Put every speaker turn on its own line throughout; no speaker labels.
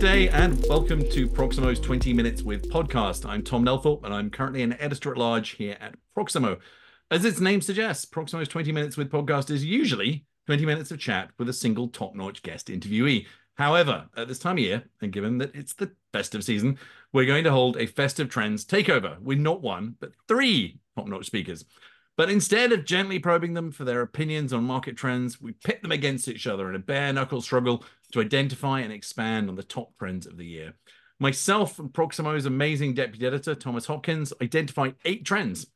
day and welcome to Proximo's 20 Minutes with Podcast. I'm Tom Nelthorpe and I'm currently an editor at large here at Proximo. As its name suggests, Proximo's 20 Minutes with Podcast is usually 20 minutes of chat with a single top notch guest interviewee. However, at this time of year, and given that it's the festive season, we're going to hold a festive trends takeover with not one, but three top notch speakers. But instead of gently probing them for their opinions on market trends, we pit them against each other in a bare knuckle struggle to identify and expand on the top trends of the year. Myself and Proximo's amazing deputy editor, Thomas Hopkins, identify eight trends.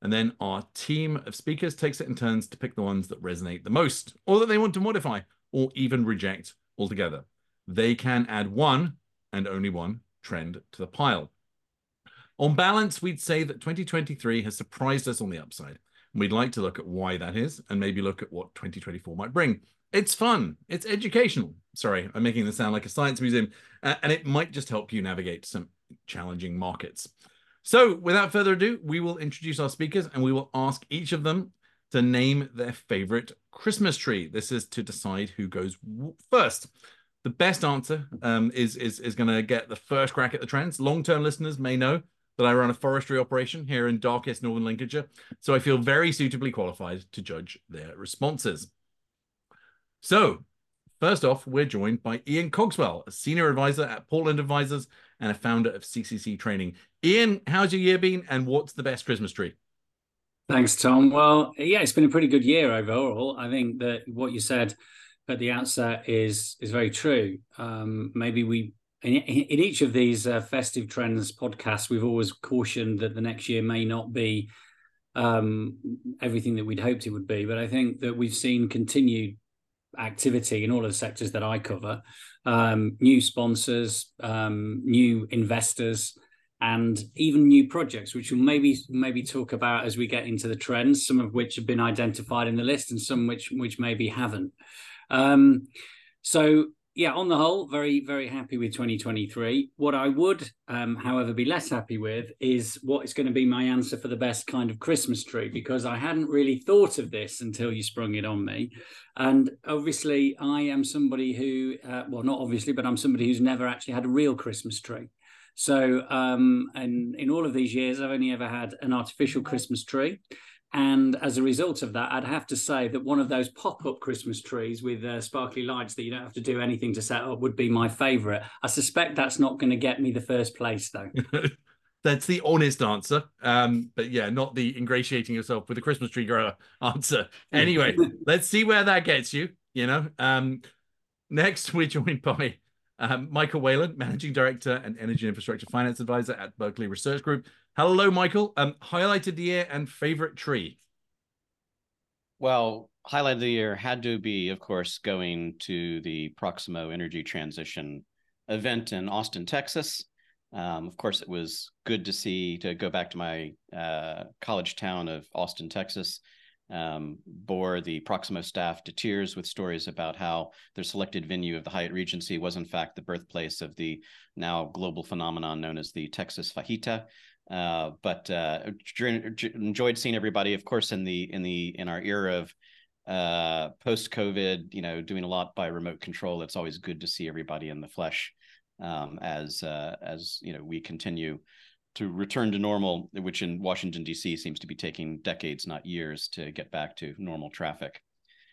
And then our team of speakers takes it in turns to pick the ones that resonate the most, or that they want to modify, or even reject altogether. They can add one and only one trend to the pile. On balance, we'd say that 2023 has surprised us on the upside. We'd like to look at why that is and maybe look at what 2024 might bring. It's fun, it's educational. Sorry, I'm making this sound like a science museum, uh, and it might just help you navigate some challenging markets. So, without further ado, we will introduce our speakers and we will ask each of them to name their favorite Christmas tree. This is to decide who goes first. The best answer um, is is is going to get the first crack at the trends. Long term listeners may know that I run a forestry operation here in darkest northern Lincolnshire, so I feel very suitably qualified to judge their responses. So, first off, we're joined by Ian Cogswell, a senior advisor at Portland Advisors and a founder of CCC Training. Ian, how's your year been, and what's the best Christmas tree?
Thanks, Tom. Well, yeah, it's been a pretty good year overall. I think that what you said at the outset is is very true. Um, maybe we in, in each of these uh, festive trends podcasts, we've always cautioned that the next year may not be um, everything that we'd hoped it would be. But I think that we've seen continued activity in all of the sectors that I cover, um, new sponsors, um, new investors and even new projects, which we'll maybe maybe talk about as we get into the trends. Some of which have been identified in the list, and some which which maybe haven't. Um, so yeah, on the whole, very very happy with 2023. What I would, um, however, be less happy with is what is going to be my answer for the best kind of Christmas tree because I hadn't really thought of this until you sprung it on me. And obviously, I am somebody who, uh, well, not obviously, but I'm somebody who's never actually had a real Christmas tree. So, um, and in all of these years, I've only ever had an artificial Christmas tree. And as a result of that, I'd have to say that one of those pop up Christmas trees with uh, sparkly lights that you don't have to do anything to set up would be my favorite. I suspect that's not going to get me the first place, though.
that's the honest answer. Um, but yeah, not the ingratiating yourself with a Christmas tree grower answer. Anyway, let's see where that gets you. You know, um, next we're joined by um, Michael Whalen, Managing Director and Energy Infrastructure Finance Advisor at Berkeley Research Group. Hello, Michael. Um, highlighted the year and favorite tree.
Well, highlight of the year had to be, of course, going to the Proximo Energy Transition event in Austin, Texas. Um, of course, it was good to see to go back to my uh, college town of Austin, Texas, um, bore the Proximo staff to tears with stories about how their selected venue of the Hyatt Regency was in fact the birthplace of the now global phenomenon known as the Texas fajita. Uh, but uh, enjoyed seeing everybody, of course, in the in the in our era of uh, post COVID, you know, doing a lot by remote control. It's always good to see everybody in the flesh um, as uh, as you know we continue to return to normal, which in Washington D.C. seems to be taking decades, not years, to get back to normal traffic.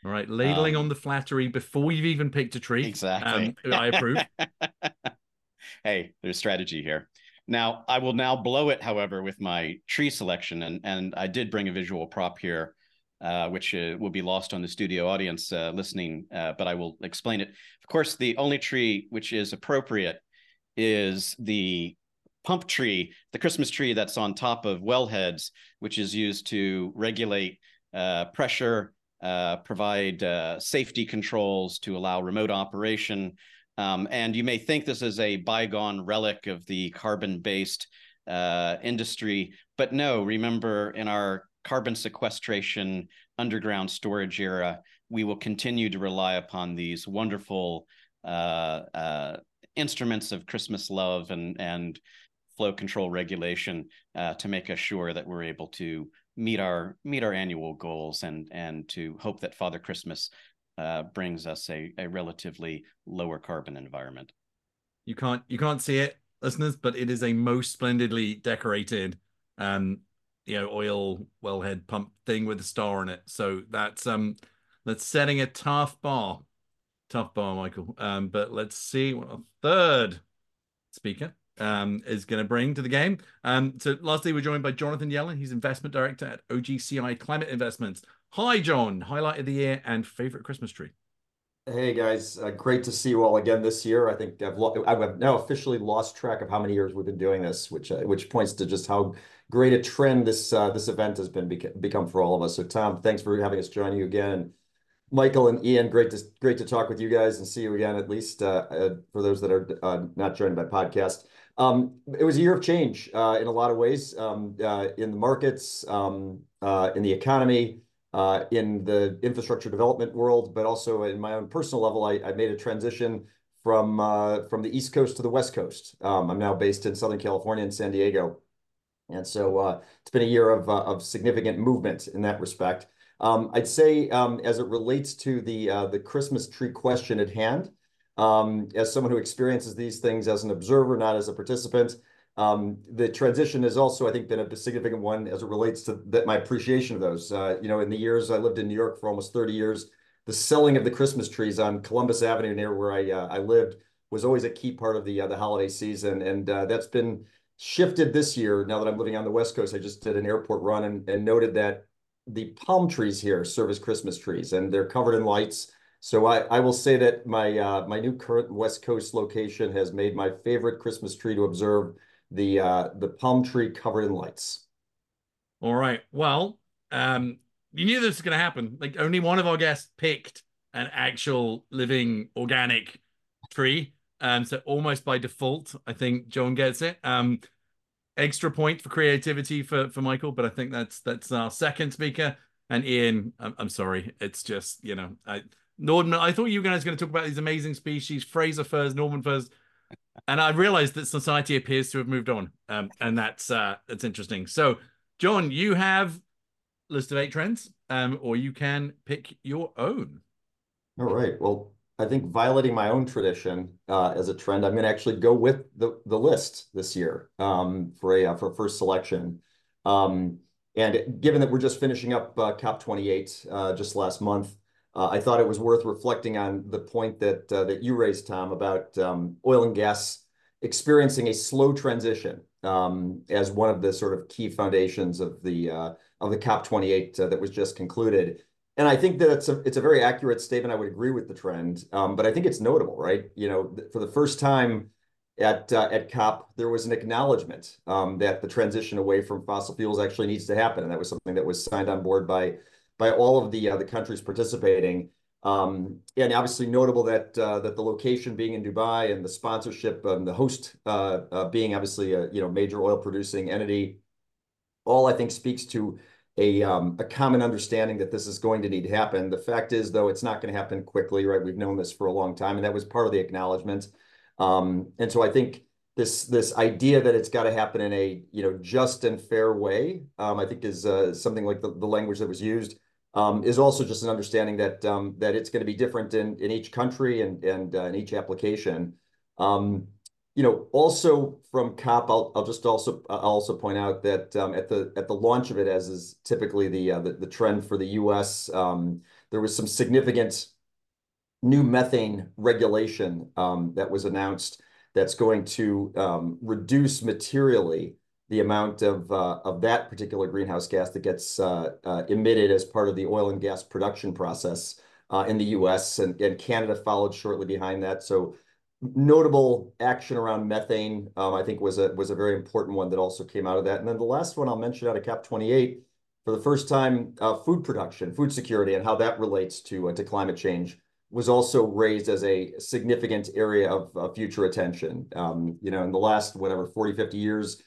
All right, ladling um, on the flattery before you've even picked a tree.
Exactly,
um, I approve.
hey, there's strategy here. Now, I will now blow it, however, with my tree selection, and and I did bring a visual prop here, uh, which uh, will be lost on the studio audience uh, listening, uh, but I will explain it. Of course, the only tree which is appropriate is the pump tree, the Christmas tree that's on top of wellheads, which is used to regulate uh, pressure, uh, provide uh, safety controls to allow remote operation. Um, and you may think this is a bygone relic of the carbon-based uh, industry, but no. Remember, in our carbon sequestration underground storage era, we will continue to rely upon these wonderful uh, uh, instruments of Christmas love and and flow control regulation uh, to make us sure that we're able to meet our meet our annual goals and and to hope that Father Christmas uh, brings us a, a relatively lower carbon environment.
You can't you can't see it, listeners, but it is a most splendidly decorated um you know oil wellhead pump thing with a star on it. So that's um that's setting a tough bar. Tough bar, Michael. Um, but let's see what a third speaker um, is going to bring to the game. Um, so lastly, we're joined by Jonathan Yellen. He's investment director at OGCI Climate Investments. Hi, John. Highlight of the year and favorite Christmas tree.
Hey guys, uh, great to see you all again this year. I think I've, I've now officially lost track of how many years we've been doing this, which uh, which points to just how great a trend this uh, this event has been bec become for all of us. So Tom, thanks for having us join you again. Michael and Ian, great to great to talk with you guys and see you again. At least uh, uh, for those that are uh, not joined by podcast, it was a year of change uh, in a lot of ways um, uh, in the markets, um, uh, in the economy, in the infrastructure development world, but also in my own personal level. I, made a transition from the East Coast to the West Coast. Um, I'm now based in Southern California in San Diego, and so it's been a year of significant movement in that respect. Um, I'd say um, as it relates to the Christmas tree question at hand, um, as someone who experiences these things as an observer, not as a participant, um, the transition has also, I think, been a significant one as it relates to my appreciation of those. Uh, you know, in the years I lived in New York for almost 30 years, the selling of the Christmas trees on Columbus Avenue near where I uh, I lived was always a key part of the uh, the holiday season, and uh, that's been shifted this year. Now that I'm living on the West Coast, I just did an airport run and, and noted that the palm trees here serve as Christmas trees, and they're covered in lights. So I, I will say that my uh, my new current West Coast location has made my favorite Christmas tree to observe the uh, the palm tree covered in lights.
All right. Well, um, you knew this was going to happen. Like only one of our guests picked an actual living organic tree. Um, so almost by default, I think John gets it. Um, extra point for creativity for for Michael, but I think that's that's our second speaker. And Ian, I'm, I'm sorry, it's just you know, I Norden. I thought you guys were going to talk about these amazing species, Fraser firs, Nordmann firs, and I realized that society appears to have moved on, um, and that's uh, that's interesting. So, John, you have list of eight trends, um, or you can pick your own.
All right. Well, I think violating my own tradition uh, as a trend, I'm going to actually go with the the list this year um, for a uh, for first selection. Um, and given that we're just finishing up uh, COP28 uh, just last month, uh, I thought it was worth reflecting on the point that uh, that you raised, Tom, about um, oil and gas experiencing a slow transition um, as one of the sort of key foundations of the of the COP28 that was just concluded. And I think that it's a it's a very accurate statement. I would agree with the trend, um, but I think it's notable, right? You know, for the first time at uh, at COP, there was an acknowledgement that the transition away from fossil fuels actually needs to happen, and that was something that was signed on board by by all of the uh, the countries participating. Um, and obviously notable that uh, that the location being in Dubai and the sponsorship and the host uh, uh, being obviously a you know major oil producing entity, all I think speaks to a, um, a common understanding that this is going to need to happen. The fact is, though, it's not going to happen quickly, right? We've known this for a long time, and that was part of the acknowledgement. Um, and so I think this this idea that it's got to happen in a you know just and fair way, um, I think is uh, something like the, the language that was used. Um, is also just an understanding that um, that it's going to be different in each country and and uh, in each application. Um, you know, also from COP, I'll, just also point out that at the at the launch of it, as is typically the uh, trend for the U.S., there was some significant new methane regulation that was announced that's going to reduce materially the amount of uh, of that particular greenhouse gas that gets uh, uh, emitted as part of the oil and gas production process uh, in the U.S. and, and Canada followed shortly behind that. So notable action around methane, um, I think was a was a very important one that also came out of that. And then the last one I'll mention out of COP 28, for the first time, uh, food production, food security, and how that relates to uh, to climate change was also raised as a significant area of future attention. Um, you know, in the last whatever 40, 50 years,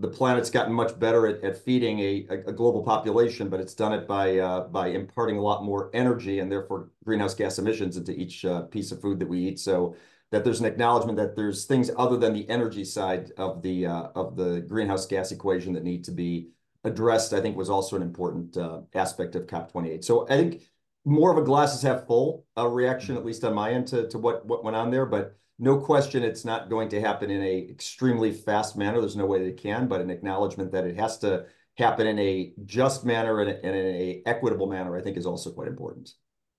the planet's gotten much better at, at feeding a, a, global population, but it's done it by uh, by imparting a lot more energy and therefore greenhouse gas emissions into each uh, piece of food that we eat. So that there's an acknowledgement that there's things other than the energy side of the uh, of the greenhouse gas equation that need to be addressed. I think was also an important uh, aspect of COP28. So I think more of a glasses half full uh, reaction, at least on my end, to to what what went on there. But no question it's not going to happen in a extremely fast manner. There's no way that it can, but an acknowledgement that it has to happen in a just manner and, in a equitable manner, I think is also quite important.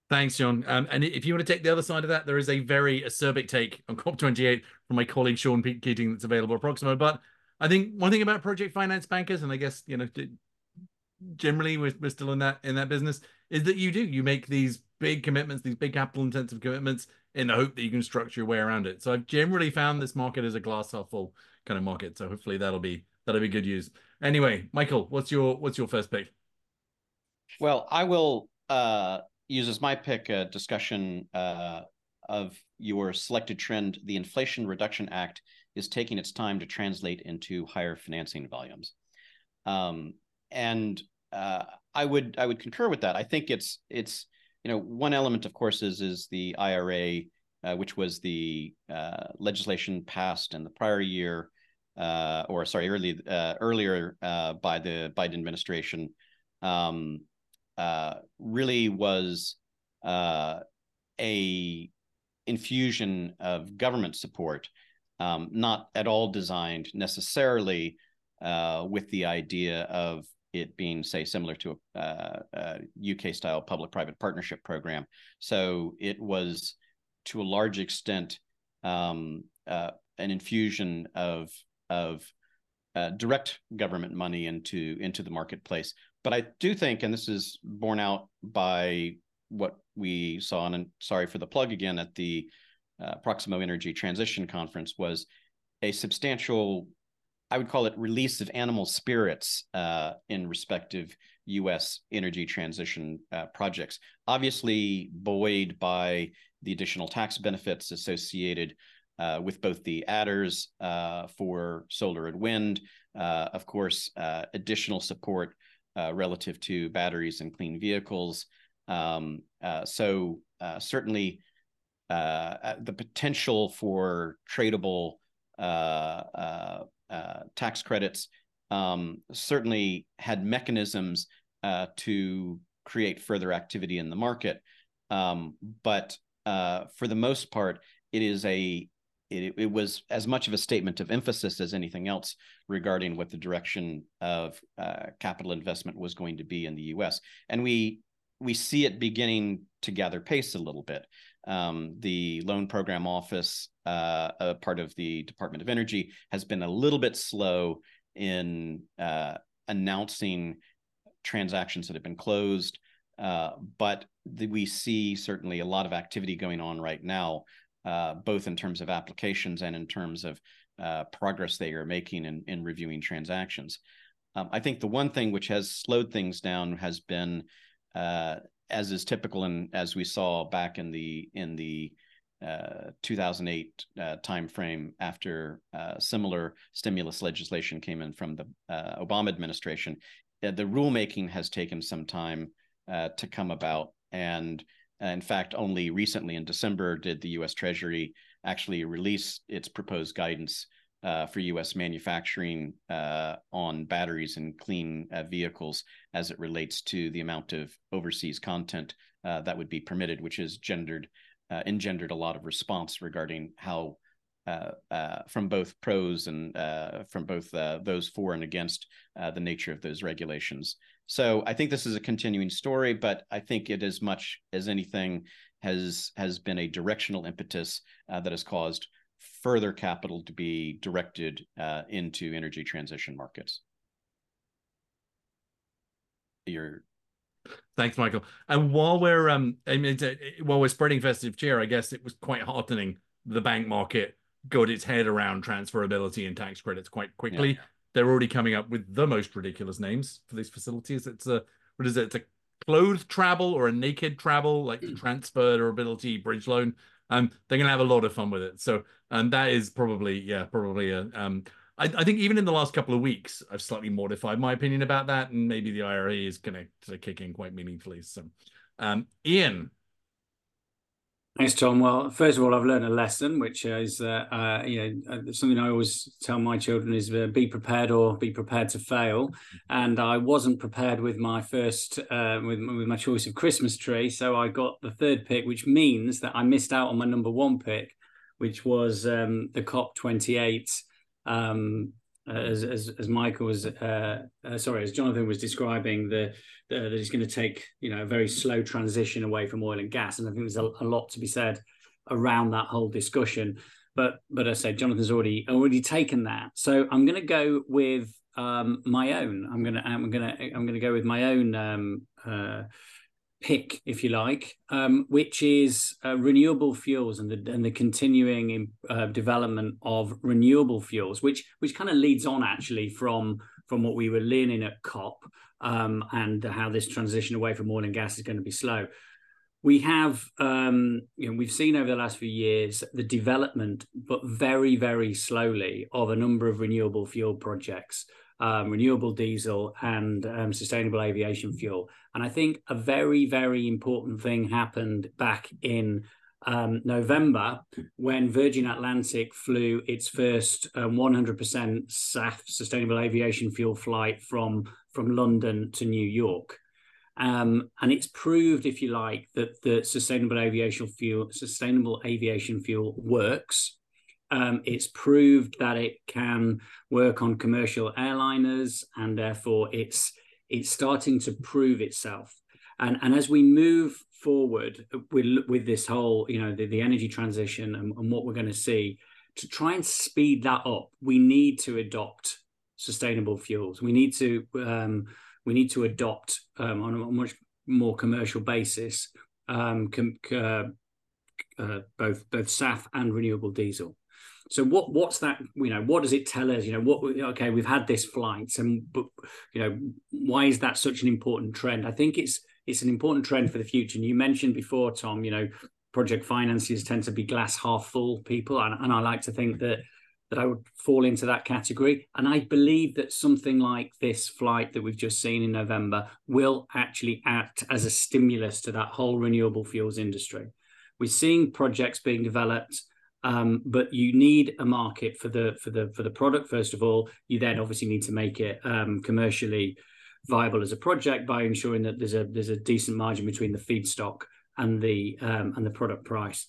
Thanks, John. Um, and if you want to take the other side of that, there is a very acerbic take on COP28 from my colleague Sean Keating that's available at Proximo. But I think one thing about project finance bankers, and I guess you know, generally we're, we're still in that in that business, is that you do you make these big commitments, these big capital intensive commitments, in the hope that you can structure your way around it. So I've generally found this market as a glass half full kind of market. So hopefully that'll be that'll be good use. Anyway, Michael, what's your what's your first pick?
Well, I will uh, use as my pick a discussion uh, of your selected trend. The Inflation Reduction Act is taking its time to translate into higher financing volumes, um, and uh, I would I would concur with that. I think it's it's you know one element, of course, is is the IRA, uh, which was the uh, legislation passed in the prior year uh, or sorry, early uh, earlier uh, by the Biden administration, um, uh, really was a infusion of government support, um, not at all designed necessarily with the idea of it being, say, similar to a, a UK style public private partnership program. So it was to a large extent um, uh, an infusion of of uh, direct government money into into the marketplace. But I do think, and this is borne out by what we saw, and sorry for the plug again at the uh, Proximo Energy Transition Conference, was a substantial, I would call it, release of animal spirits uh, in respective U.S. energy transition uh, projects. Obviously, buoyed by the additional tax benefits associated uh, with both the adders uh, for solar and wind, uh, of course, uh, additional support relative to batteries and clean vehicles. Um, so certainly the potential for tradable tax credits um, certainly had mechanisms to create further activity in the market. Um, but for the most part, it is a it, it was as much of a statement of emphasis as anything else regarding what the direction of uh, capital investment was going to be in the U.S. And we we see it beginning to gather pace a little bit. Um, the loan program office, uh, a part of the Department of Energy, has been a little bit slow in uh, announcing transactions that have been closed. Uh, but the, we see certainly a lot of activity going on right now uh, both in terms of applications and in terms of uh, progress they are making in, in reviewing transactions. Um, I think the one thing which has slowed things down has been, uh, as is typical and as we saw back in the in the uh, 2008 uh, timeframe after uh, similar stimulus legislation came in from the uh, Obama administration, the rulemaking has taken some time to come about, and uh, in fact, only recently in December did the US Treasury actually release its proposed guidance uh, for US manufacturing uh, on batteries and clean uh, vehicles as it relates to the amount of overseas content uh, that would be permitted, which has gendered, uh, engendered a lot of response regarding how. from both pros and from both those for and against the nature of those regulations. So I think this is a continuing story, but I think it as much as anything has has been a directional impetus uh, that has caused further capital to be directed uh, into energy transition markets. Your
Thanks, Michael. And while we're um, I mean, while we're spreading festive cheer, I guess it was quite heartening. The bank market got its head around transferability and tax credits quite quickly. Yeah they're already coming up with the most ridiculous names for these facilities. It's a what is it? It's a clothed travel or a naked travel, like the hmm. transferability bridge loan. Um, they're gonna have a lot of fun with it. So, and that is probably yeah, probably a um. I, I think even in the last couple of weeks, I've slightly modified my opinion about that, and maybe the IRA is gonna, to kick in quite meaningfully. So, um, Ian,
Thanks, Tom. Well, first of all, I've learned a lesson, which is, uh, uh, you know, uh, something I always tell my children is uh, be prepared or be prepared to fail. And I wasn't prepared with my first, uh, with, with my choice of Christmas tree. So I got the third pick, which means that I missed out on my number one pick, which was um, the COP28. Um, as, as, as Michael was, uh, uh, sorry, as Jonathan was describing, the, the that it's going to take you know a very slow transition away from oil and gas, and I think there's a, a lot to be said around that whole discussion. But but I said Jonathan's already already taken that, so I'm going to go with um, my own. I'm gonna I'm gonna I'm gonna go with my own um, uh, pick, if you like, um, which is uh, renewable fuels and the and the continuing uh, development of renewable fuels, which which kind of leads on actually from from what we were learning at COP um, and how this transition away from oil and gas is going to be slow. We have, um, you know, we've seen over the last few years the development, but very, very slowly, of a number of renewable fuel projects um, renewable diesel and um, sustainable aviation fuel. And I think a very, very important thing happened back in um, November when Virgin Atlantic flew its first um, 100% SAF sustainable aviation fuel flight from from London to New York. Um, and it's proved, if you like, that the sustainable aviation fuel sustainable aviation fuel works. Um, it's proved that it can work on commercial airliners, and therefore it's it's starting to prove itself. And and as we move forward with with this whole you know the, the energy transition and, and what we're going to see to try and speed that up, we need to adopt sustainable fuels. We need to um, we need to adopt um, on a much more commercial basis um, com- uh, uh, both both SAF and renewable diesel. So what what's that? You know, what does it tell us? You know, what okay, we've had this flight, and but you know, why is that such an important trend? I think it's it's an important trend for the future. And you mentioned before, Tom, you know, project finances tend to be glass half full people, and, and I like to think that that I would fall into that category. And I believe that something like this flight that we've just seen in November will actually act as a stimulus to that whole renewable fuels industry. We're seeing projects being developed um, but you need a market for the for the for the product first of all. You then obviously need to make it um, commercially viable as a project by ensuring that there's a there's a decent margin between the feedstock and the um, and the product price.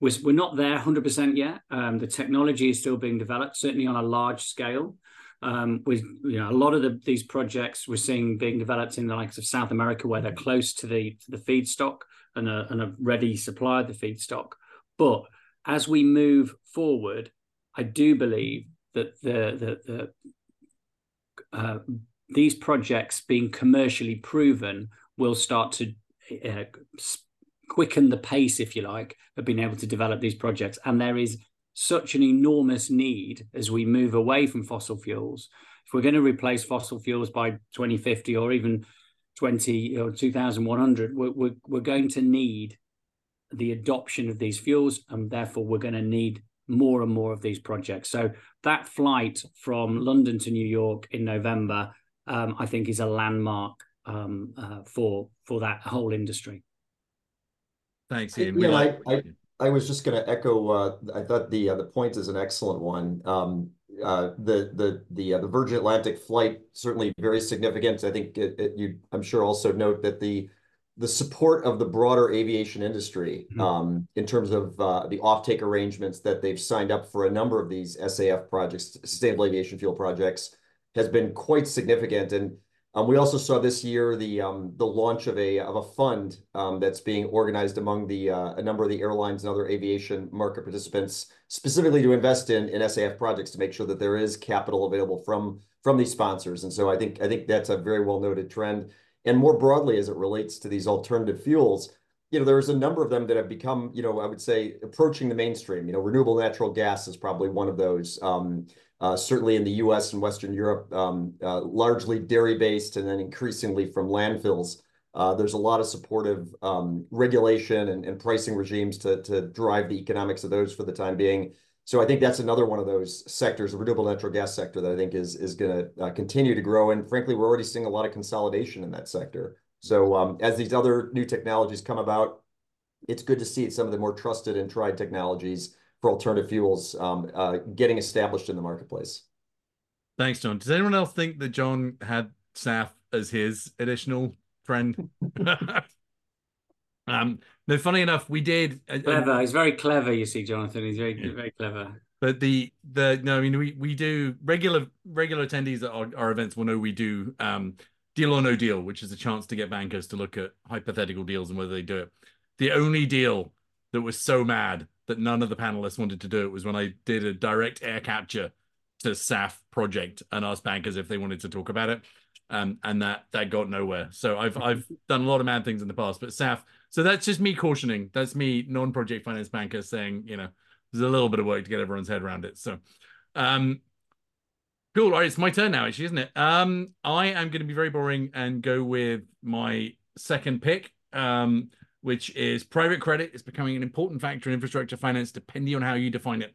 We're, we're not there 100% yet. Um, the technology is still being developed, certainly on a large scale. Um, with you know a lot of the, these projects we're seeing being developed in the likes of South America, where they're close to the to the feedstock and a, and a ready supply of the feedstock, but as we move forward, I do believe that the the, the uh, these projects being commercially proven will start to uh, quicken the pace, if you like, of being able to develop these projects. And there is such an enormous need as we move away from fossil fuels. If we're going to replace fossil fuels by 2050 or even 20 or 2100, we're, we're, we're going to need the adoption of these fuels, and therefore we're going to need more and more of these projects. So that flight from London to New York in November, um, I think, is a landmark um, uh, for for that whole industry.
Thanks, Ian.
Yeah, I, I, I, was just going to echo. Uh, I thought the uh, the point is an excellent one. Um, uh, the the the uh, the Virgin Atlantic flight certainly very significant. I think it, it, you. I'm sure also note that the the support of the broader aviation industry mm-hmm. um, in terms of uh, the offtake arrangements that they've signed up for a number of these SAF projects, sustainable aviation fuel projects, has been quite significant. And um, we also saw this year the um, the launch of a of a fund um, that's being organized among the uh, a number of the airlines and other aviation market participants, specifically to invest in in SAF projects to make sure that there is capital available from from these sponsors. And so I think I think that's a very well noted trend. And more broadly, as it relates to these alternative fuels, you know, there's a number of them that have become, you know, I would say approaching the mainstream. You know, renewable natural gas is probably one of those. Um, uh, certainly in the U.S. and Western Europe, um, uh, largely dairy-based, and then increasingly from landfills. Uh, there's a lot of supportive um, regulation and, and pricing regimes to to drive the economics of those for the time being. So I think that's another one of those sectors, the renewable natural gas sector, that I think is is going to uh, continue to grow. And frankly, we're already seeing a lot of consolidation in that sector. So um, as these other new technologies come about, it's good to see some of the more trusted and tried technologies for alternative fuels um, uh, getting established in the marketplace.
Thanks, John. Does anyone else think that John had SAF as his additional friend? Um, no, funny enough, we did. Uh,
clever. He's very clever. You see, Jonathan. He's very yeah. very clever.
But the the no, I mean we we do regular regular attendees at our, our events will know we do um, deal or no deal, which is a chance to get bankers to look at hypothetical deals and whether they do it. The only deal that was so mad that none of the panelists wanted to do it was when I did a direct air capture to SAF project and asked bankers if they wanted to talk about it. Um, and that that got nowhere. So I've I've done a lot of mad things in the past, but SAF. So that's just me cautioning. That's me, non-project finance banker, saying you know there's a little bit of work to get everyone's head around it. So, um, cool. All right, it's my turn now, actually, isn't it? Um, I am going to be very boring and go with my second pick, um, which is private credit is becoming an important factor in infrastructure finance, depending on how you define it.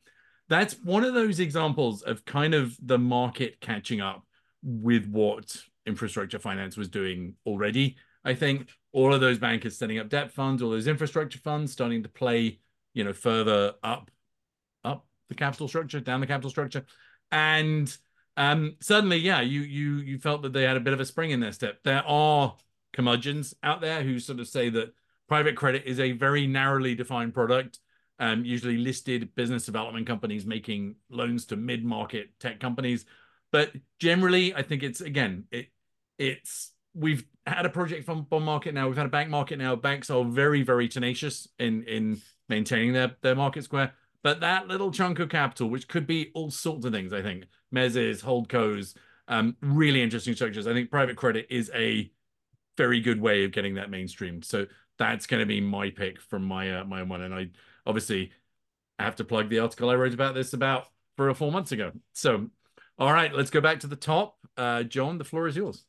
That's one of those examples of kind of the market catching up with what infrastructure finance was doing already. I think all of those bankers setting up debt funds, all those infrastructure funds starting to play, you know, further up up the capital structure, down the capital structure, and um, suddenly, yeah, you you you felt that they had a bit of a spring in their step. There are curmudgeons out there who sort of say that private credit is a very narrowly defined product. Um, usually listed business development companies making loans to mid-market tech companies, but generally, I think it's again, it it's we've had a project bond market now, we've had a bank market now. Banks are very very tenacious in in maintaining their their market square. But that little chunk of capital, which could be all sorts of things, I think, mezzes, holdcos, um, really interesting structures. I think private credit is a very good way of getting that mainstream. So that's going to be my pick from my uh, my one. And I obviously have to plug the article I wrote about this about three or four months ago. So, all right, let's go back to the top. Uh, John, the floor is yours.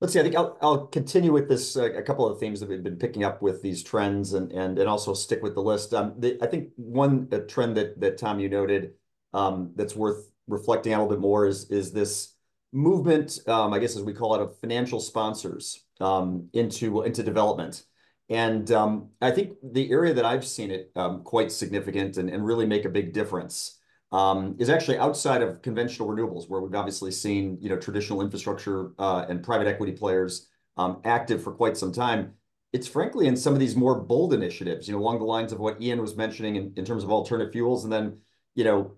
Let's see. I think I'll I'll continue with this uh, a couple of themes that we've been picking up with these trends and and and also stick with the list. Um, the, I think one trend that that Tom you noted um, that's worth reflecting on a little bit more is is this movement, um, I guess as we call it, of financial sponsors um, into into development. And um, I think the area that I've seen it um, quite significant and, and really make a big difference is actually outside of conventional renewables, where we've obviously seen you know traditional infrastructure uh, and private equity players um, active for quite some time. It's frankly in some of these more bold initiatives, you know, along the lines of what Ian was mentioning in, terms of alternative fuels, and then you know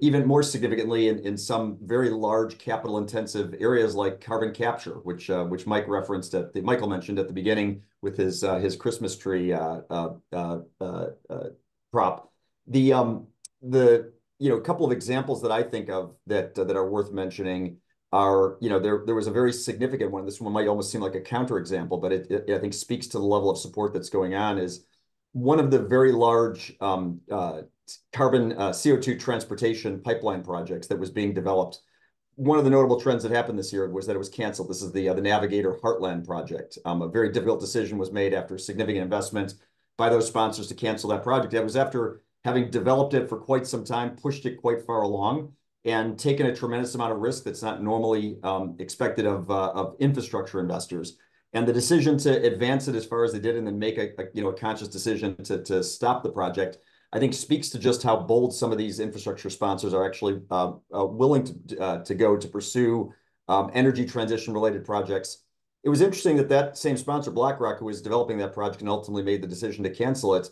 even more significantly in, some very large capital intensive areas like carbon capture, which uh, which Mike referenced at the Michael mentioned at the beginning with his uh, Christmas tree prop. The um, the you know, a couple of examples that I think of that uh, that are worth mentioning are, you know, there there was a very significant one. This one might almost seem like a counterexample, but it, it I think speaks to the level of support that's going on. Is one of the very large um, uh, carbon uh, CO2 transportation pipeline projects that was being developed. One of the notable trends that happened this year was that it was canceled. This is the uh, the Navigator Heartland project. Um, a very difficult decision was made after significant investment by those sponsors to cancel that project. That was after having developed it for quite some time, pushed it quite far along, and taken a tremendous amount of risk that's not normally um, expected of, uh, of infrastructure investors. And the decision to advance it as far as they did and then make a, a, you know a conscious decision to, to stop the project, I think speaks to just how bold some of these infrastructure sponsors are actually uh, uh, willing to, uh, to go to pursue um, energy transition related projects. It was interesting that that same sponsor, BlackRock, who was developing that project and ultimately made the decision to cancel it,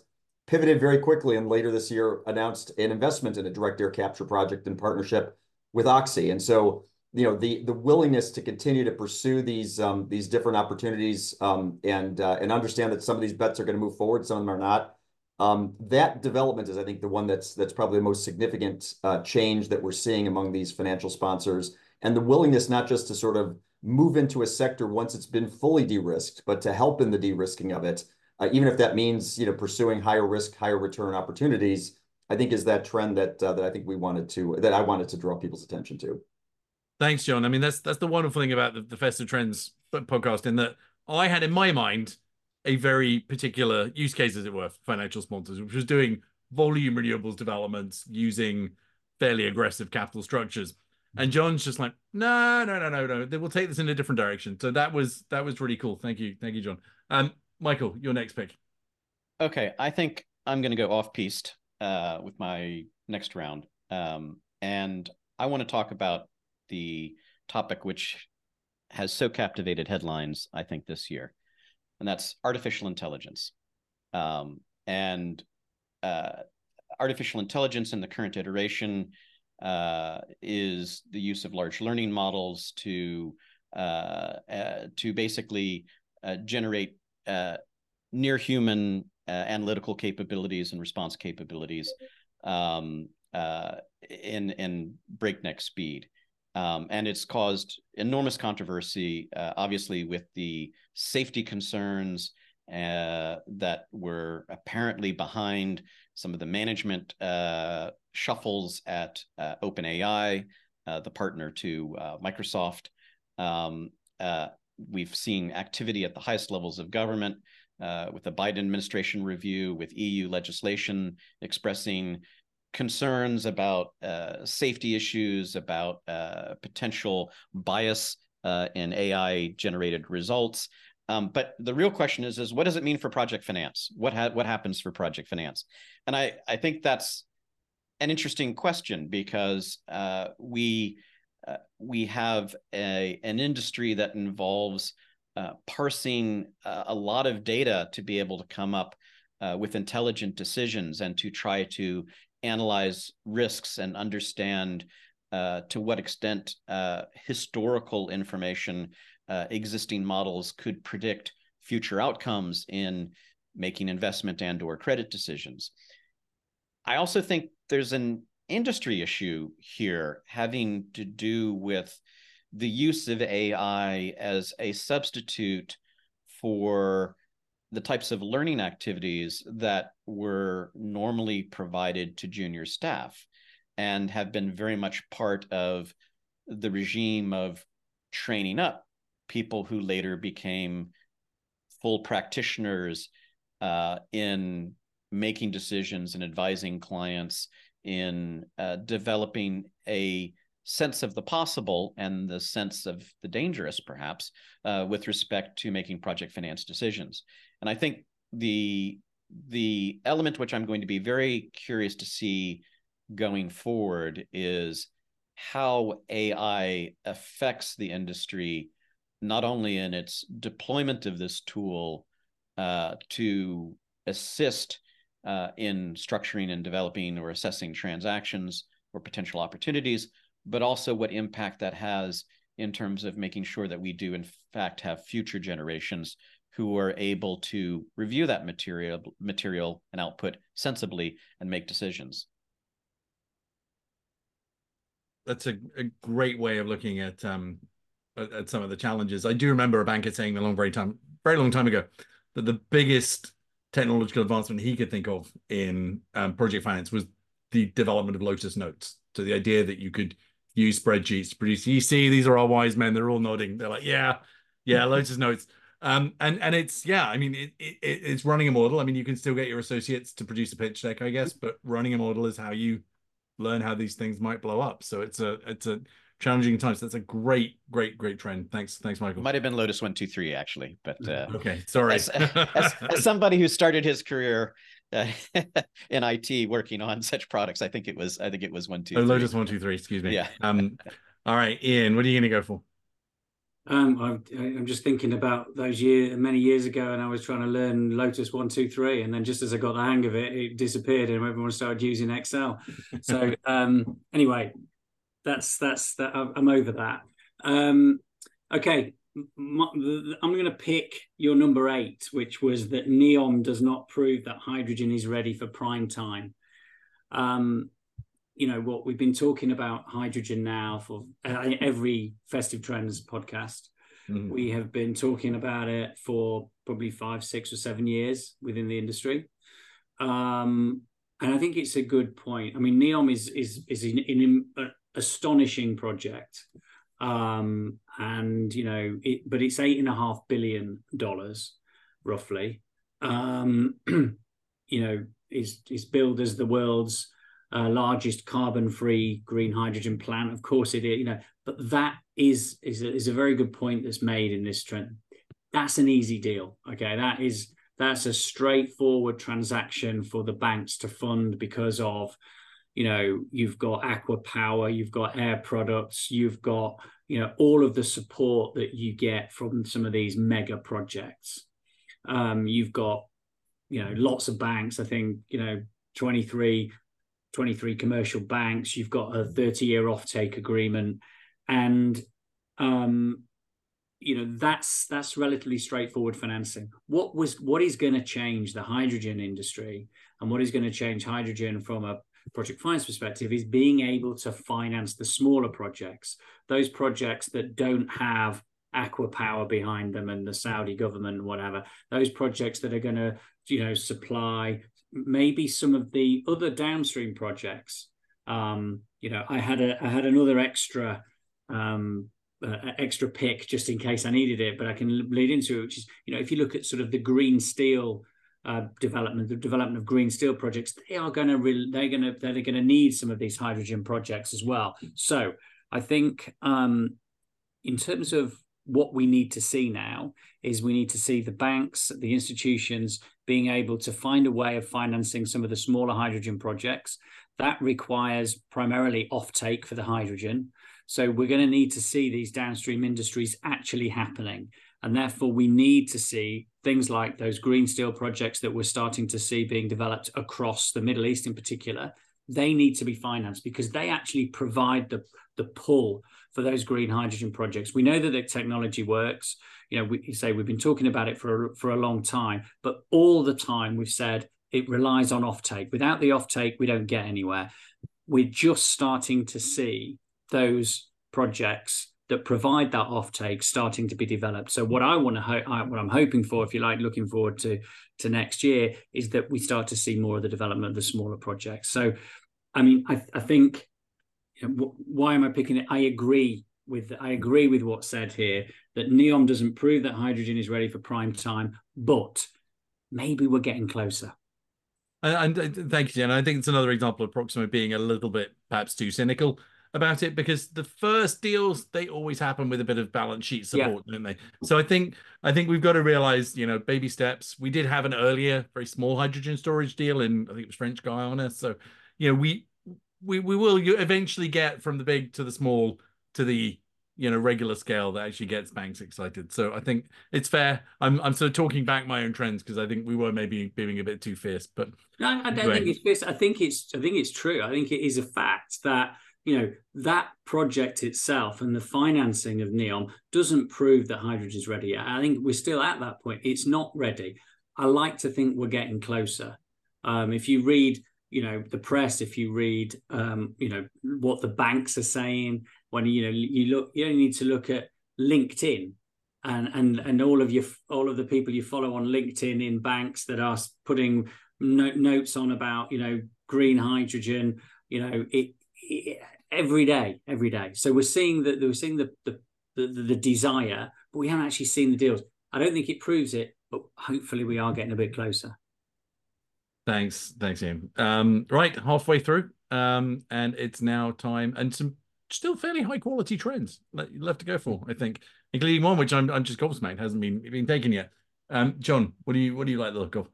pivoted very quickly and later this year announced an investment in a direct air capture project in partnership with Oxy. And so, you know, the the willingness to continue to pursue these um, these different opportunities um, and uh, and understand that some of these bets are going to move forward, some of them are not. Um, that development is, I think, the one that's that's probably the most significant uh, change that we're seeing among these financial sponsors, and the willingness not just to sort of move into a sector once it's been fully de-risked, but to help in the de-risking of it even if that means you know pursuing higher risk, higher return opportunities, I think is that trend that uh, that I think we wanted to that I wanted to draw people's attention to.
Thanks, John. I mean, that's that's the wonderful thing about the, the Festive Trends podcast in that I had in my mind a very particular use case, as it were, for financial sponsors, which was doing volume renewables developments using fairly aggressive capital structures. And John's just like, no, no, no, no, no. Will take this in a different direction. So that was that was really cool. Thank you, thank you, John. Um, Michael, your next pick.
Okay, I think I'm going to go off piste uh, with my next round, um, and I want to talk about the topic which has so captivated headlines. I think this year, and that's artificial intelligence. Um, and uh, artificial intelligence in the current iteration uh, is the use of large learning models to uh, uh to basically uh, generate uh, near human analytical capabilities and response capabilities um, in in breakneck speed. Um, and it's caused enormous controversy, obviously, with the safety concerns uh, that were apparently behind some of the management uh, shuffles at uh, OpenAI, uh, the partner to uh, Microsoft. Um, uh, we've seen activity at the highest levels of government with the Biden administration review, with EU legislation expressing concerns about safety issues, about potential bias in AI generated results. Um, but the real question is, is what does it mean for project finance? What ha- what happens for project finance? And I I think that's an interesting question because uh, we we have a an industry that involves uh, parsing uh, a lot of data to be able to come up uh, with intelligent decisions and to try to analyze risks and understand uh, to what extent historical information existing models could predict future outcomes in making investment and or credit decisions. I also think there's an industry issue here having to do with the use of AI as a substitute for the types of learning activities that were normally provided to junior staff and have been very much part of the regime of training up people who later became full practitioners uh, in making decisions and advising clients in uh, developing a sense of the possible and the sense of the dangerous, perhaps, uh, with respect to making project finance decisions. And I think the the element which I'm going to be very curious to see going forward is how AI affects the industry not only in its deployment of this tool uh, to assist uh, in structuring and developing or assessing transactions or potential opportunities, but also what impact that has in terms of making sure that we do, in fact, have future generations who are able to review that material, material and output sensibly and make decisions.
That's a, a great way of looking at um, at, some of the challenges. I do remember a banker saying a long, very time, very long time ago, that the biggest technological advancement he could think of in um, project finance was the development of Lotus Notes. So the idea that you could use spreadsheets to produce. You see, these are our wise men. They're all nodding. They're like, yeah, yeah, Lotus Notes. Um, and and it's yeah, I mean, it, it it's running a model. I mean, you can still get your associates to produce a pitch deck, I guess, but running a model is how you learn how these things might blow up. So it's a it's a challenging times. That's a great, great, great trend. Thanks, thanks, Michael.
Might have been Lotus one two three actually, but uh,
okay, sorry.
As, as, as, somebody who started his career uh, in IT working on such products, I think it was I think it was one two.
Oh, Lotus one two three. Excuse me.
Yeah.
Um. all right, Ian. What are you going to go for?
Um, I'm, I'm just thinking about those years, many years ago, and I was trying to learn Lotus one, two, three, and then just as I got the hang of it, it disappeared, and everyone started using Excel. So, um, anyway, that's that's that. I'm over that. Um, okay, I'm going to pick your number eight, which was that Neom does not prove that hydrogen is ready for prime time. Um, you know what we've been talking about hydrogen now for uh, every festive trends podcast. Mm-hmm. We have been talking about it for probably five, six, or seven years within the industry. Um, and I think it's a good point. I mean, Neom is is is in, in, astonishing project. Um, and you know, it, but it's eight and a half billion dollars, roughly. Um, you know, is is billed as the world's uh, largest carbon-free green hydrogen plant. Of course, it is. You know, but that is is a, is a very good point that's made in this trend. That's an easy deal. Okay, that is that's a straightforward transaction for the banks to fund because of you know you've got ACWA Power you've got air products you've got you know all of the support that you get from some of these mega projects Um, you've got, you know, lots of banks. I think you know, 23, 23 commercial banks. You've got a 30 year offtake agreement, and um, you know that's that's relatively straightforward financing. What was what is going to change the hydrogen industry and what is going to change hydrogen from a project finance perspective is being able to finance the smaller projects, those projects that don't have ACWA Power behind them and the Saudi government, whatever, those projects that are going to, you know, supply maybe some of the other downstream projects. Um, you know, I had a I had another extra um, uh, extra pick just in case I needed it, but I can lead into it, which is, you know, if you look at sort of the green steel uh, development, the development of green steel projects, they are going to re- they're going to they're going to need some of these hydrogen projects as well. So I think um, in terms of what we need to see now is we need to see the banks, the institutions being able to find a way of financing some of the smaller hydrogen projects. That requires primarily offtake for the hydrogen. So we're going to need to see these downstream industries actually happening. And therefore, we need to see things like those green steel projects that we're starting to see being developed across the Middle East in particular. They need to be financed because they actually provide the, the pull for those green hydrogen projects. We know that the technology works. You know, we say we've been talking about it for a, for a long time, but all the time we've said it relies on offtake. Without the offtake, we don't get anywhere. We're just starting to see those projects that provide that offtake starting to be developed. So what I want to ho- what I'm hoping for, if you like, looking forward to to next year, is that we start to see more of the development of the smaller projects. So, I mean, I, I think you know, why am I picking it? I agree with I agree with what's said here that Neom doesn't prove that hydrogen is ready for prime time, but maybe we're getting closer.
And, and thank you, Jen. I think it's another example of Proximo being a little bit perhaps too cynical about it because the first deals they always happen with a bit of balance sheet support, yeah. don't they? So I think I think we've got to realize, you know, baby steps. We did have an earlier, very small hydrogen storage deal in I think it was French Guiana. So, you know, we we we will eventually get from the big to the small to the you know regular scale that actually gets banks excited. So I think it's fair. I'm I'm sort of talking back my own trends because I think we were maybe being a bit too fierce. But
no, I don't think it's fierce. I think it's I think it's true. I think it is a fact that you know that project itself and the financing of Neom doesn't prove that hydrogen is ready yet. I think we're still at that point. It's not ready. I like to think we're getting closer. Um, if you read, you know, the press, if you read, um, you know, what the banks are saying, when you know you look, you only need to look at LinkedIn and and and all of your all of the people you follow on LinkedIn in banks that are putting no, notes on about you know green hydrogen. You know, it, it every day, every day. So we're seeing that we're seeing the, the the, the desire, but we haven't actually seen the deals. I don't think it proves it, but hopefully we are getting a bit closer.
Thanks, thanks, Ian. Um, right, halfway through, um, and it's now time, and some still fairly high quality trends left to go for, I think, including one which I'm I'm just gobsmacked hasn't been been taken yet. Um, John, what do you what do you like the look of?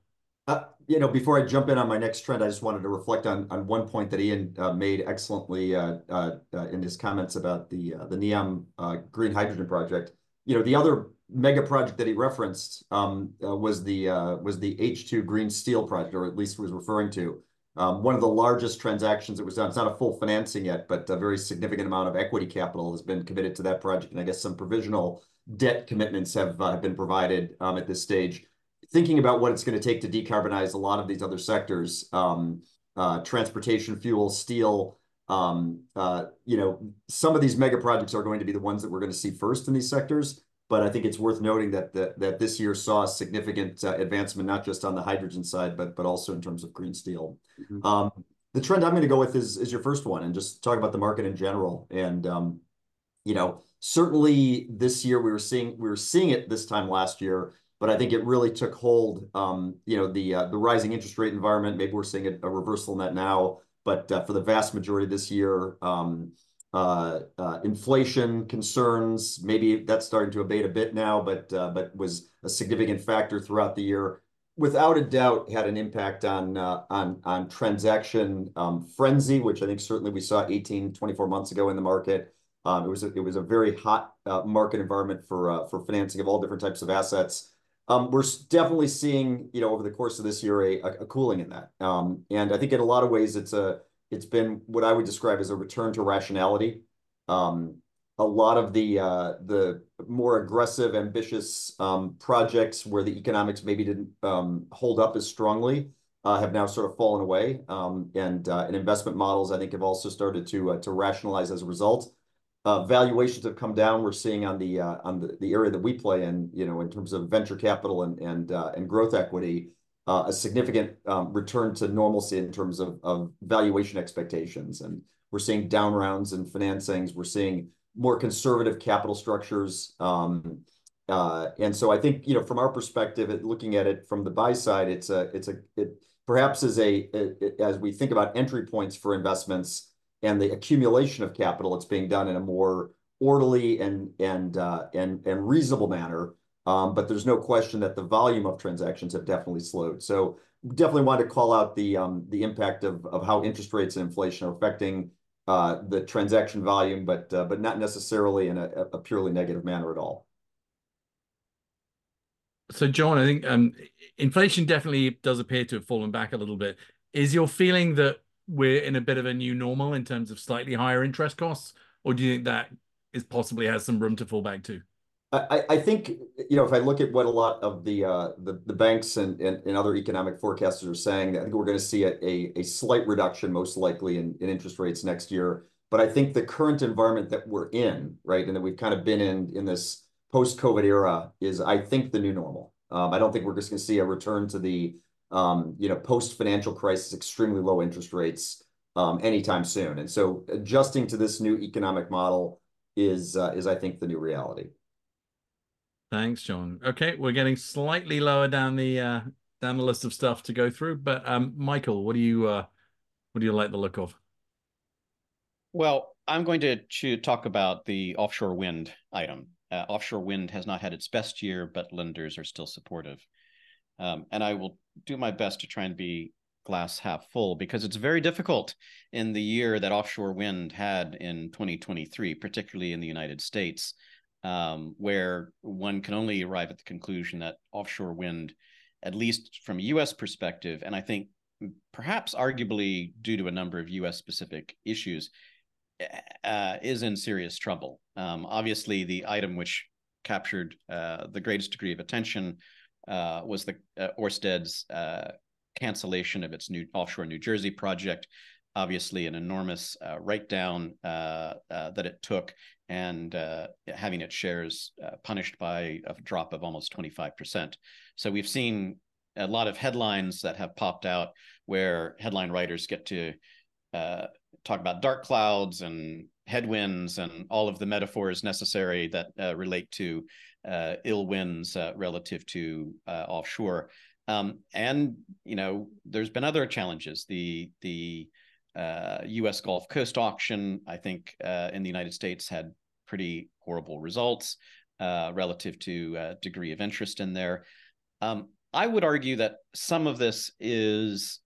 Uh, you know, before I jump in on my next trend, I just wanted to reflect on on one point that Ian uh, made excellently uh, uh, uh in his comments about the uh, the Neom green hydrogen project. You know, the other mega project that he referenced um, was the was the H2 green steel project, or at least was referring to. Um, one of the largest transactions that was done. It's not a full financing yet, but a very significant amount of equity capital has been committed to that project, and I guess some provisional debt commitments have have been provided um, at this stage thinking about what it's going to take to decarbonize a lot of these other sectors, um, uh, transportation, fuel, steel, um, uh, you know, some of these mega projects are going to be the ones that we're going to see first in these sectors. But I think it's worth noting that that, that this year saw a significant uh, advancement, not just on the hydrogen side, but but also in terms of green steel. Mm-hmm. Um, the trend I'm going to go with is is your first one, and just talk about the market in general. And um, you know, certainly this year we were seeing we were seeing it this time last year but I think it really took hold. Um, you know, the uh, the rising interest rate environment. Maybe we're seeing a, reversal in that now, but uh, for the vast majority of this year, um, uh, inflation concerns. Maybe that's starting to abate a bit now, but was a significant factor throughout the year. Without a doubt, had an impact on on on transaction um, frenzy, which I think certainly we saw 18, 24 months ago in the market. It was a, very hot market environment for financing of all different types of assets. Um, we're definitely seeing, you know, over the course of this year, a cooling in that. Um, and I think in a lot of ways, it's a it's been what I would describe as a return to rationality. Um, a lot of the uh the more aggressive, ambitious projects where the economics maybe didn't hold up as strongly uh, have now sort of fallen away. Uh, and investment models, I think, have also started to uh, rationalize as a result. Uh, valuations have come down. We're seeing on uh, the area that we play in, you know, in terms of venture capital and uh, growth equity, a significant um, return to normalcy in terms of valuation expectations. And we're seeing down rounds in financings. We're seeing more conservative capital structures. Um, and so I think, you know, from our perspective, looking at it from the buy side, it's perhaps as we think about entry points for investments and the accumulation of capital, it's being done in a more orderly and uh, reasonable manner. Um, but there's no question that the volume of transactions have definitely slowed. So definitely want to call out the um, impact of how interest rates and inflation are affecting uh, the transaction volume, but uh, not necessarily in a purely negative manner at all.
So, John, I think um, inflation definitely does appear to have fallen back a little bit. Is your feeling that we're in a bit of a new normal in terms of slightly higher interest costs, or do you think that is possibly has some room to fall back to?
I I think, you know, if I look at what a lot of the uh, the, the banks and and, and, other economic forecasters are saying, I think we're going to see a a slight reduction, most likely, in in interest rates next year. But I think the current environment that we're in, right, and that we've kind of been in in this post-COVID era is, I think, the new normal. Um, I don't think we're just going to see a return to the, Um, you know, post-financial crisis, extremely low interest rates um, anytime soon. And so adjusting to this new economic model is, uh, is I think, the new reality.
Thanks, John. Okay, we're getting slightly lower down the uh, list of stuff to go through. But um, Michael, what do you uh what do you like the look of?
Well, I'm going to talk about the offshore wind item. Uh, offshore wind has not had its best year, but lenders are still supportive. Um, and I will do my best to try and be glass half full because it's very difficult in the year that offshore wind had in 2023, particularly in the United States, um, where one can only arrive at the conclusion that offshore wind, at least from a U.S. perspective, and I think perhaps arguably due to a number of U.S.-specific issues, eh, eh, is in serious trouble. Um, obviously, the item which captured uh, the greatest degree of attention Uh, was Ørsted's uh, uh, cancellation of its new offshore New Jersey project, obviously an enormous write-down that it took and having its shares punished by a drop of almost 25%. So we've seen a lot of headlines that have popped out where headline writers get to talk about dark clouds and headwinds and all of the metaphors necessary that uh, relate to uh, ill winds uh, relative to offshore. Um, and, you know, there's been other challenges. The the U.S. Gulf Coast auction, I think, in the United States had pretty horrible results relative to degree of interest in there. Um, I would argue that some of this is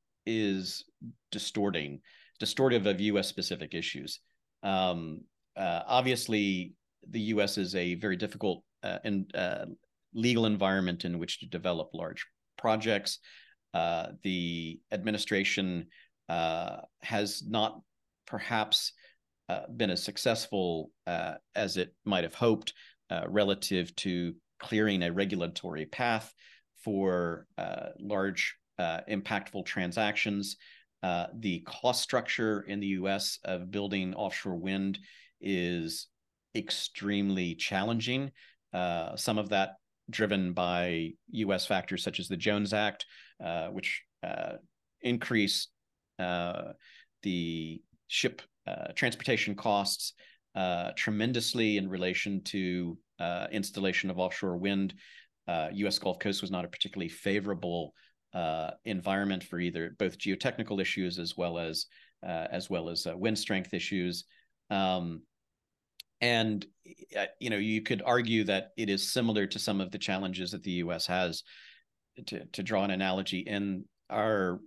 distorting, distortive of U.S.-specific issues. Um, uh, obviously, the U.S. is a very difficult uh, uh, legal environment in which to develop large projects. The administration has not perhaps been as successful as it might have hoped relative to clearing a regulatory path for large, impactful transactions. Uh, the cost structure in the U.S. of building offshore wind is extremely challenging. Uh, some of that driven by U.S. factors such as the Jones Act, uh, which increased the ship transportation costs tremendously in relation to installation of offshore wind. U.S. Gulf Coast was not a particularly favorable Uh, environment for either both geotechnical issues as well as uh, as well as uh, wind strength issues. Um, and, uh, you know, you could argue that it is similar to some of the challenges that the U.S. has. To to draw an analogy, in our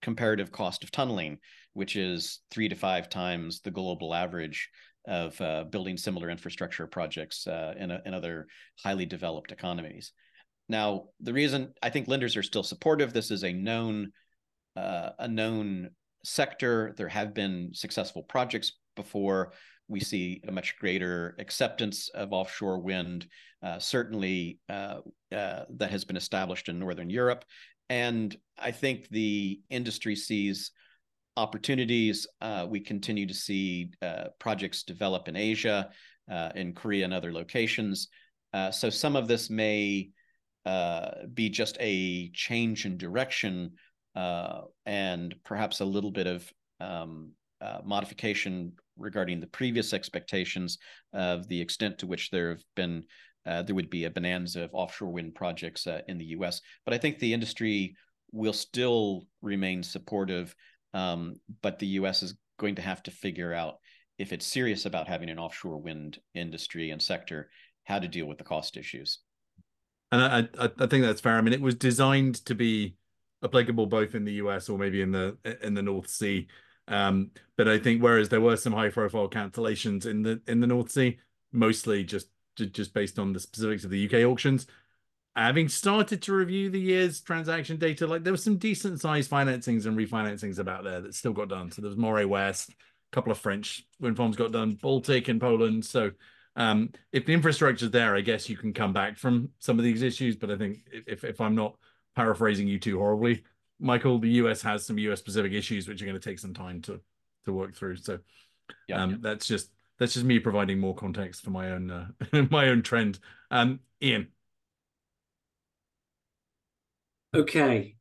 comparative cost of tunneling, which is three to five times the global average of building similar infrastructure projects in other highly developed economies. Now, the reason I think lenders are still supportive, this is a known uh, a known sector. There have been successful projects before. We see a much greater acceptance of offshore wind, uh, certainly uh, uh, that has been established in Northern Europe. And I think the industry sees opportunities. Uh, we continue to see uh, projects develop in Asia, in Korea, and other locations. so some of this may be just a change in direction uh, and perhaps a little bit of um, uh, modification regarding the previous expectations of the extent to which there have been uh, there would be a bonanza of offshore wind projects uh, in the U.S. But I think the industry will still remain supportive, um, but the U.S. is going to have to figure out if it's serious about having an offshore wind industry and sector, how to deal with the cost issues.
And I, I, I think that's fair. I mean, it was designed to be applicable both in the US or maybe in the in the North Sea. Um, but I think whereas there were some high profile cancellations in the in the North Sea, mostly just just based on the specifics of the UK auctions. Having started to review the year's transaction data, like there were some decent sized financings and refinancings about there that still got done. So there was Moray West, a couple of French wind farms got done, Baltic in Poland. So um, if the infrastructure is there, I guess you can come back from some of these issues. But I think if if I'm not paraphrasing you too horribly, Michael, the US has some US specific issues which are going to take some time to to work through. So yeah, um, yeah. that's just that's just me providing more context for my own uh, my own trend. Um, Ian.
Okay.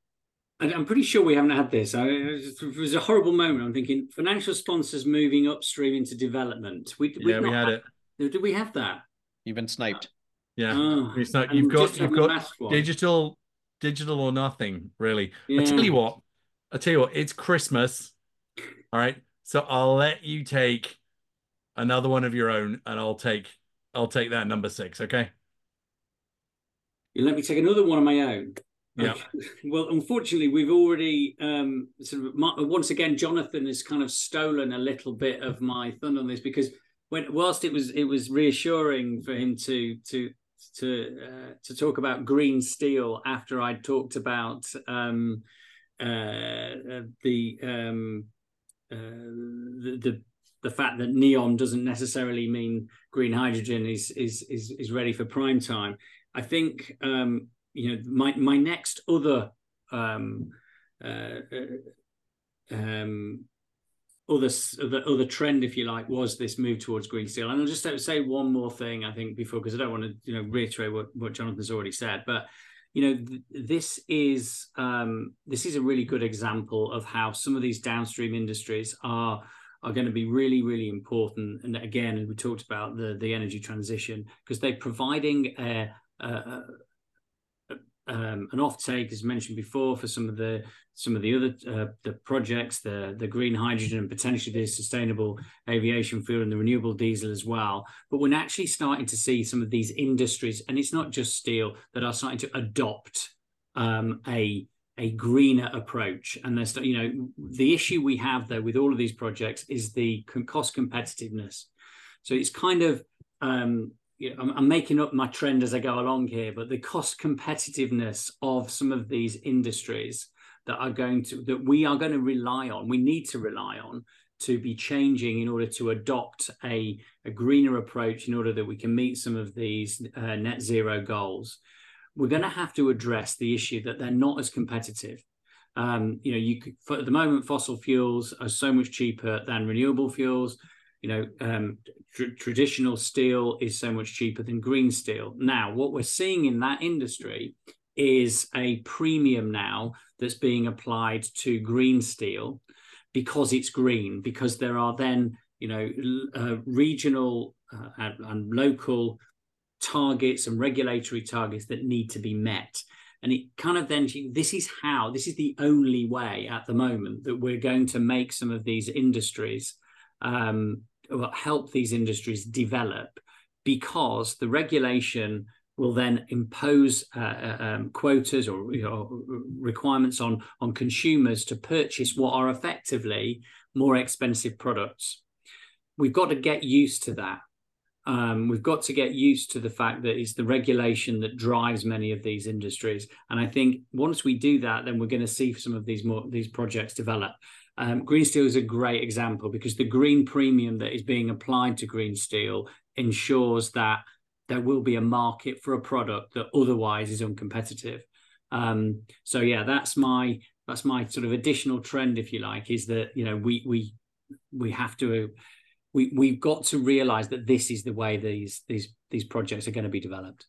I'm pretty sure we haven't had this. I, it was a horrible moment. I'm thinking financial sponsors moving upstream into development.
We, yeah, we had, had it.
Did we have that?
You've been sniped.
Yeah, oh, you've got you've got digital digital or nothing, really. Yeah. I tell you what, I tell you what, it's Christmas. All right. So I'll let you take another one of your own and I'll take I'll take that number six, okay?
You let me take another one of my own. Yeah. Okay. Well, unfortunately, we've already um, sort of once again, Jonathan has kind of stolen a little bit of my thunder on this because when whilst it was it was reassuring for him to to to uh, to talk about green steel after I'd talked about um, uh, uh, the, um, uh, the, the the fact that Neom doesn't necessarily mean green hydrogen is is is, is ready for prime time. I think um, you know my my next other um, uh, uh, um, other the other trend, if you like, was this move towards green steel. And I'll just say one more thing, I think, before because I don't want to, you know, reiterate what, what Jonathan's already said, but you know, th- this is um, this is a really good example of how some of these downstream industries are are going to be really, really important. And again, we talked about the the energy transition because they're providing a, a, um, an offtake, as mentioned before, for some of the some of the other uh, the projects, the the green hydrogen and potentially the sustainable aviation fuel and the renewable diesel as well. But we're actually starting to see some of these industries, and it's not just steel, that are starting to adopt um, a a greener approach. And there's you know the issue we have though with all of these projects is the cost competitiveness. So it's kind of um, you know, I'm, I'm, making up my trend as I go along here, but the cost competitiveness of some of these industries that are going to that we are going to rely on, we need to rely on to be changing in order to adopt a, a greener approach in order that we can meet some of these uh, net zero goals. We're going to have to address the issue that they're not as competitive. Um, you know, you could, for, at the moment, fossil fuels are so much cheaper than renewable fuels you know, um, tr- traditional steel is so much cheaper than green steel. Now, what we're seeing in that industry is a premium now that's being applied to green steel because it's green, because there are then, you know, uh, regional uh, and, and local targets and regulatory targets that need to be met. And it kind of then, this is how, this is the only way at the moment that we're going to make some of these industries um, help these industries develop because the regulation will then impose uh, uh, um, quotas or you know, requirements on, on consumers to purchase what are effectively more expensive products. We've got to get used to that. um, we've got to get used to the fact that it's the regulation that drives many of these industries. And I think once we do that, then we're going to see some of these more these projects develop. Um, green steel is a great example because the green premium that is being applied to green steel ensures that there will be a market for a product that otherwise is uncompetitive. Um, so yeah, that's my that's my sort of additional trend, if you like, is that you know we we we have to we we've got to realize that this is the way these these these projects are going to be developed.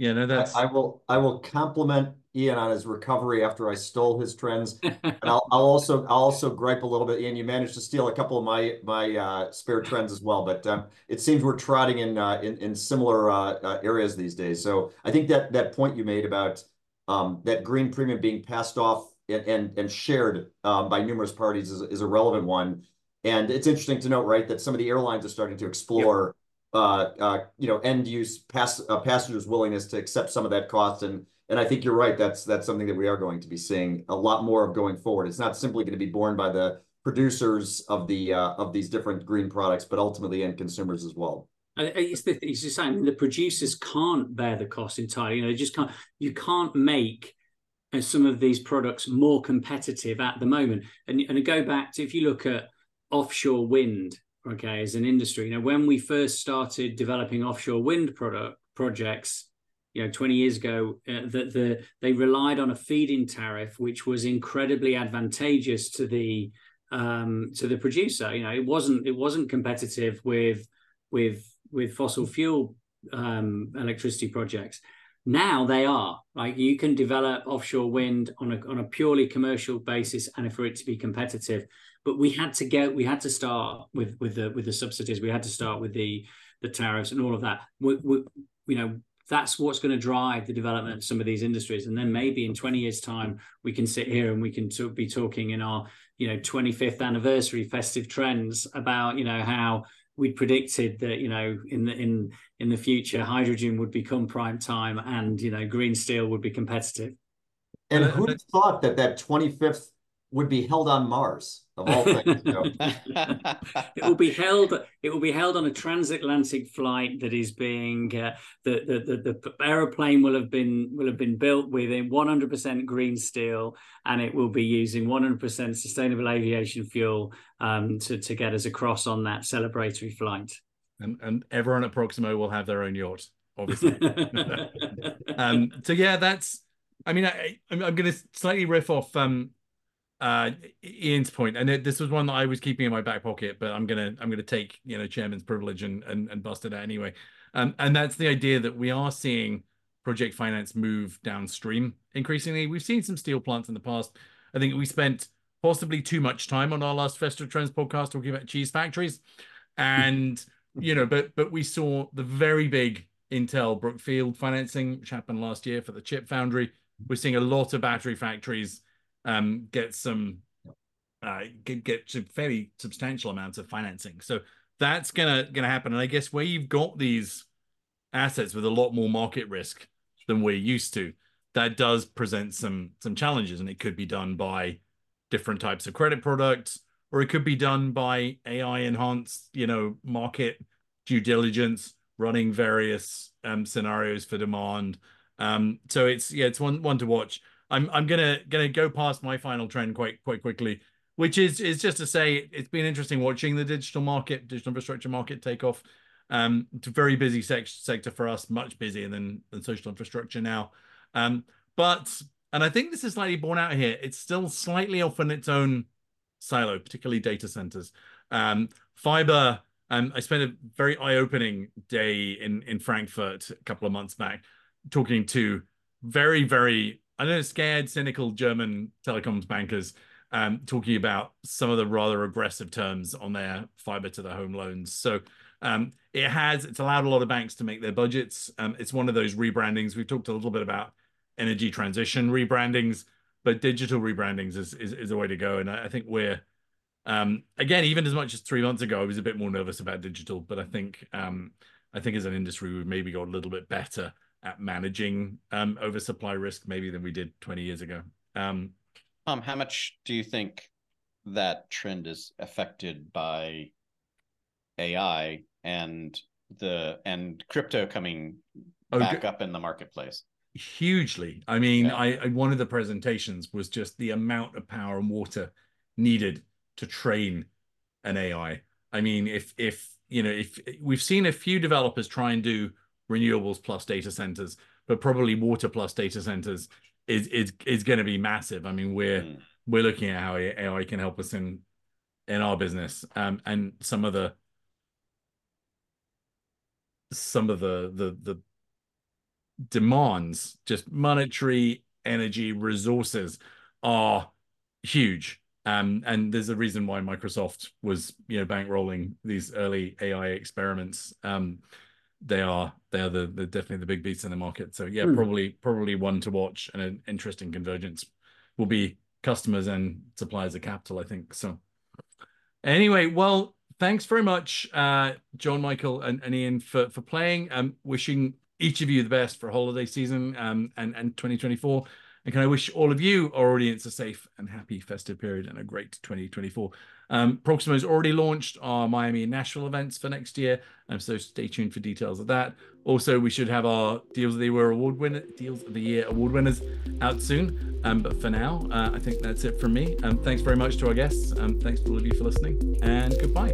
Yeah, no, that's.
I, I will. I will compliment Ian on his recovery after I stole his trends, and I'll, I'll also I'll also gripe a little bit. Ian, you managed to steal a couple of my my uh, spare trends as well, but um, it seems we're trotting in uh, in in similar uh, uh, areas these days. So I think that that point you made about um, that green premium being passed off and and, and shared um, by numerous parties is, is a relevant one. And it's interesting to note, right, that some of the airlines are starting to explore uh, you know, end use pass uh, passengers' willingness to accept some of that cost. And and I think you're right. That's that's something that we are going to be seeing a lot more of going forward. It's not simply going to be borne by the producers of the uh, of these different green products, but ultimately end consumers as well.
It's the same. The producers can't bear the cost entirely. You know, they just can't. You can't make uh, some of these products more competitive at the moment. And go back to if you look at offshore wind okay, as an industry. You know, when we first started developing offshore wind product projects, you know, 20 years ago, uh, the, the they relied on a feed-in tariff, which was incredibly advantageous to the um, to the producer. You know, it wasn't it wasn't competitive with with with fossil fuel um, electricity projects. Now they are like you can develop offshore wind on a on a purely commercial basis, and for it to be competitive, but we had to get we had to start with with the with the subsidies. We had to start with the the tariffs and all of that. We, we, you know that's what's going to drive the development of some of these industries. And then maybe in 20 years time we can sit here and we can t- be talking in our you know 25th anniversary festive trends about you know how we predicted that you know in the in in the future hydrogen would become prime time and you know green steel would be competitive.
And who thought that that 25th would be held on Mars of all things. You
it will be held. It will be held on a transatlantic flight that is being uh, the, the, the the aeroplane will have been will have been built within 100% green steel, and it will be using 100% sustainable aviation fuel um, to to get us across on that celebratory flight.
And and everyone at Proximo will have their own yacht, obviously. um, so yeah, that's. I mean, I, I'm, I'm going to slightly riff off um, uh Ian's point, and it, this was one that I was keeping in my back pocket, but I'm gonna I'm gonna take you know chairman's privilege and and, and bust it out anyway. Um, and that's the idea that we are seeing project finance move downstream increasingly. We've seen some steel plants in the past. I think we spent possibly too much time on our last Festive Trends podcast talking about cheese factories, and you know, but but we saw the very big Intel Brookfield financing, which happened last year for the chip foundry. We're seeing a lot of battery factories um, get some uh, get, get some fairly substantial amounts of financing. So that's gonna gonna happen. And I guess where you've got these assets with a lot more market risk than we're used to, that does present some some challenges. And it could be done by different types of credit products, or it could be done by AI enhanced, you know, market due diligence, running various um, scenarios for demand. Um, so it's yeah, it's one one to watch. I'm I'm gonna gonna go past my final trend quite quite quickly, which is is just to say it's been interesting watching the digital market, digital infrastructure market take off. Um, it's a very busy sec- sector for us, much busier than than social infrastructure now. Um, but and I think this is slightly borne out here. It's still slightly off in its own silo, particularly data centers. Um, fiber. Um, I spent a very eye-opening day in in Frankfurt a couple of months back, talking to very very I know scared, cynical German telecoms bankers um, talking about some of the rather aggressive terms on their fiber to the home loans. So um, it has it's allowed a lot of banks to make their budgets. Um, it's one of those rebrandings. We've talked a little bit about energy transition rebrandings, but digital rebrandings is is, is a way to go. And I, I think we're um, again, even as much as three months ago, I was a bit more nervous about digital, but I think um, I think as an industry we've maybe got a little bit better at managing um, oversupply risk maybe than we did 20 years ago. Um,
um, how much do you think that trend is affected by AI and the and crypto coming oh, back up in the marketplace
hugely i mean yeah. I, I one of the presentations was just the amount of power and water needed to train an ai i mean if if you know if we've seen a few developers try and do renewables plus data centers but probably water plus data centers is is is going to be massive i mean we're mm. we're looking at how ai can help us in in our business um and some of the some of the the the demands, just monetary energy resources, are huge. Um, and there's a reason why Microsoft was, you know, bankrolling these early AI experiments. Um, they are they are the, definitely the big beats in the market. So yeah, mm. probably probably one to watch and an interesting convergence will be customers and suppliers of capital. I think so. Anyway, well, thanks very much, uh, John, Michael, and, and Ian for for playing. Um, wishing each of you the best for holiday season um, and and 2024. And can I wish all of you, our audience, a safe and happy festive period and a great 2024. Um, Proximo's already launched our Miami and Nashville events for next year, um, so stay tuned for details of that. Also, we should have our Deals of the Year award winner, Deals of the Year award winners out soon. Um, but for now, uh, I think that's it from me. Um, thanks very much to our guests. Um, thanks to all of you for listening, and goodbye.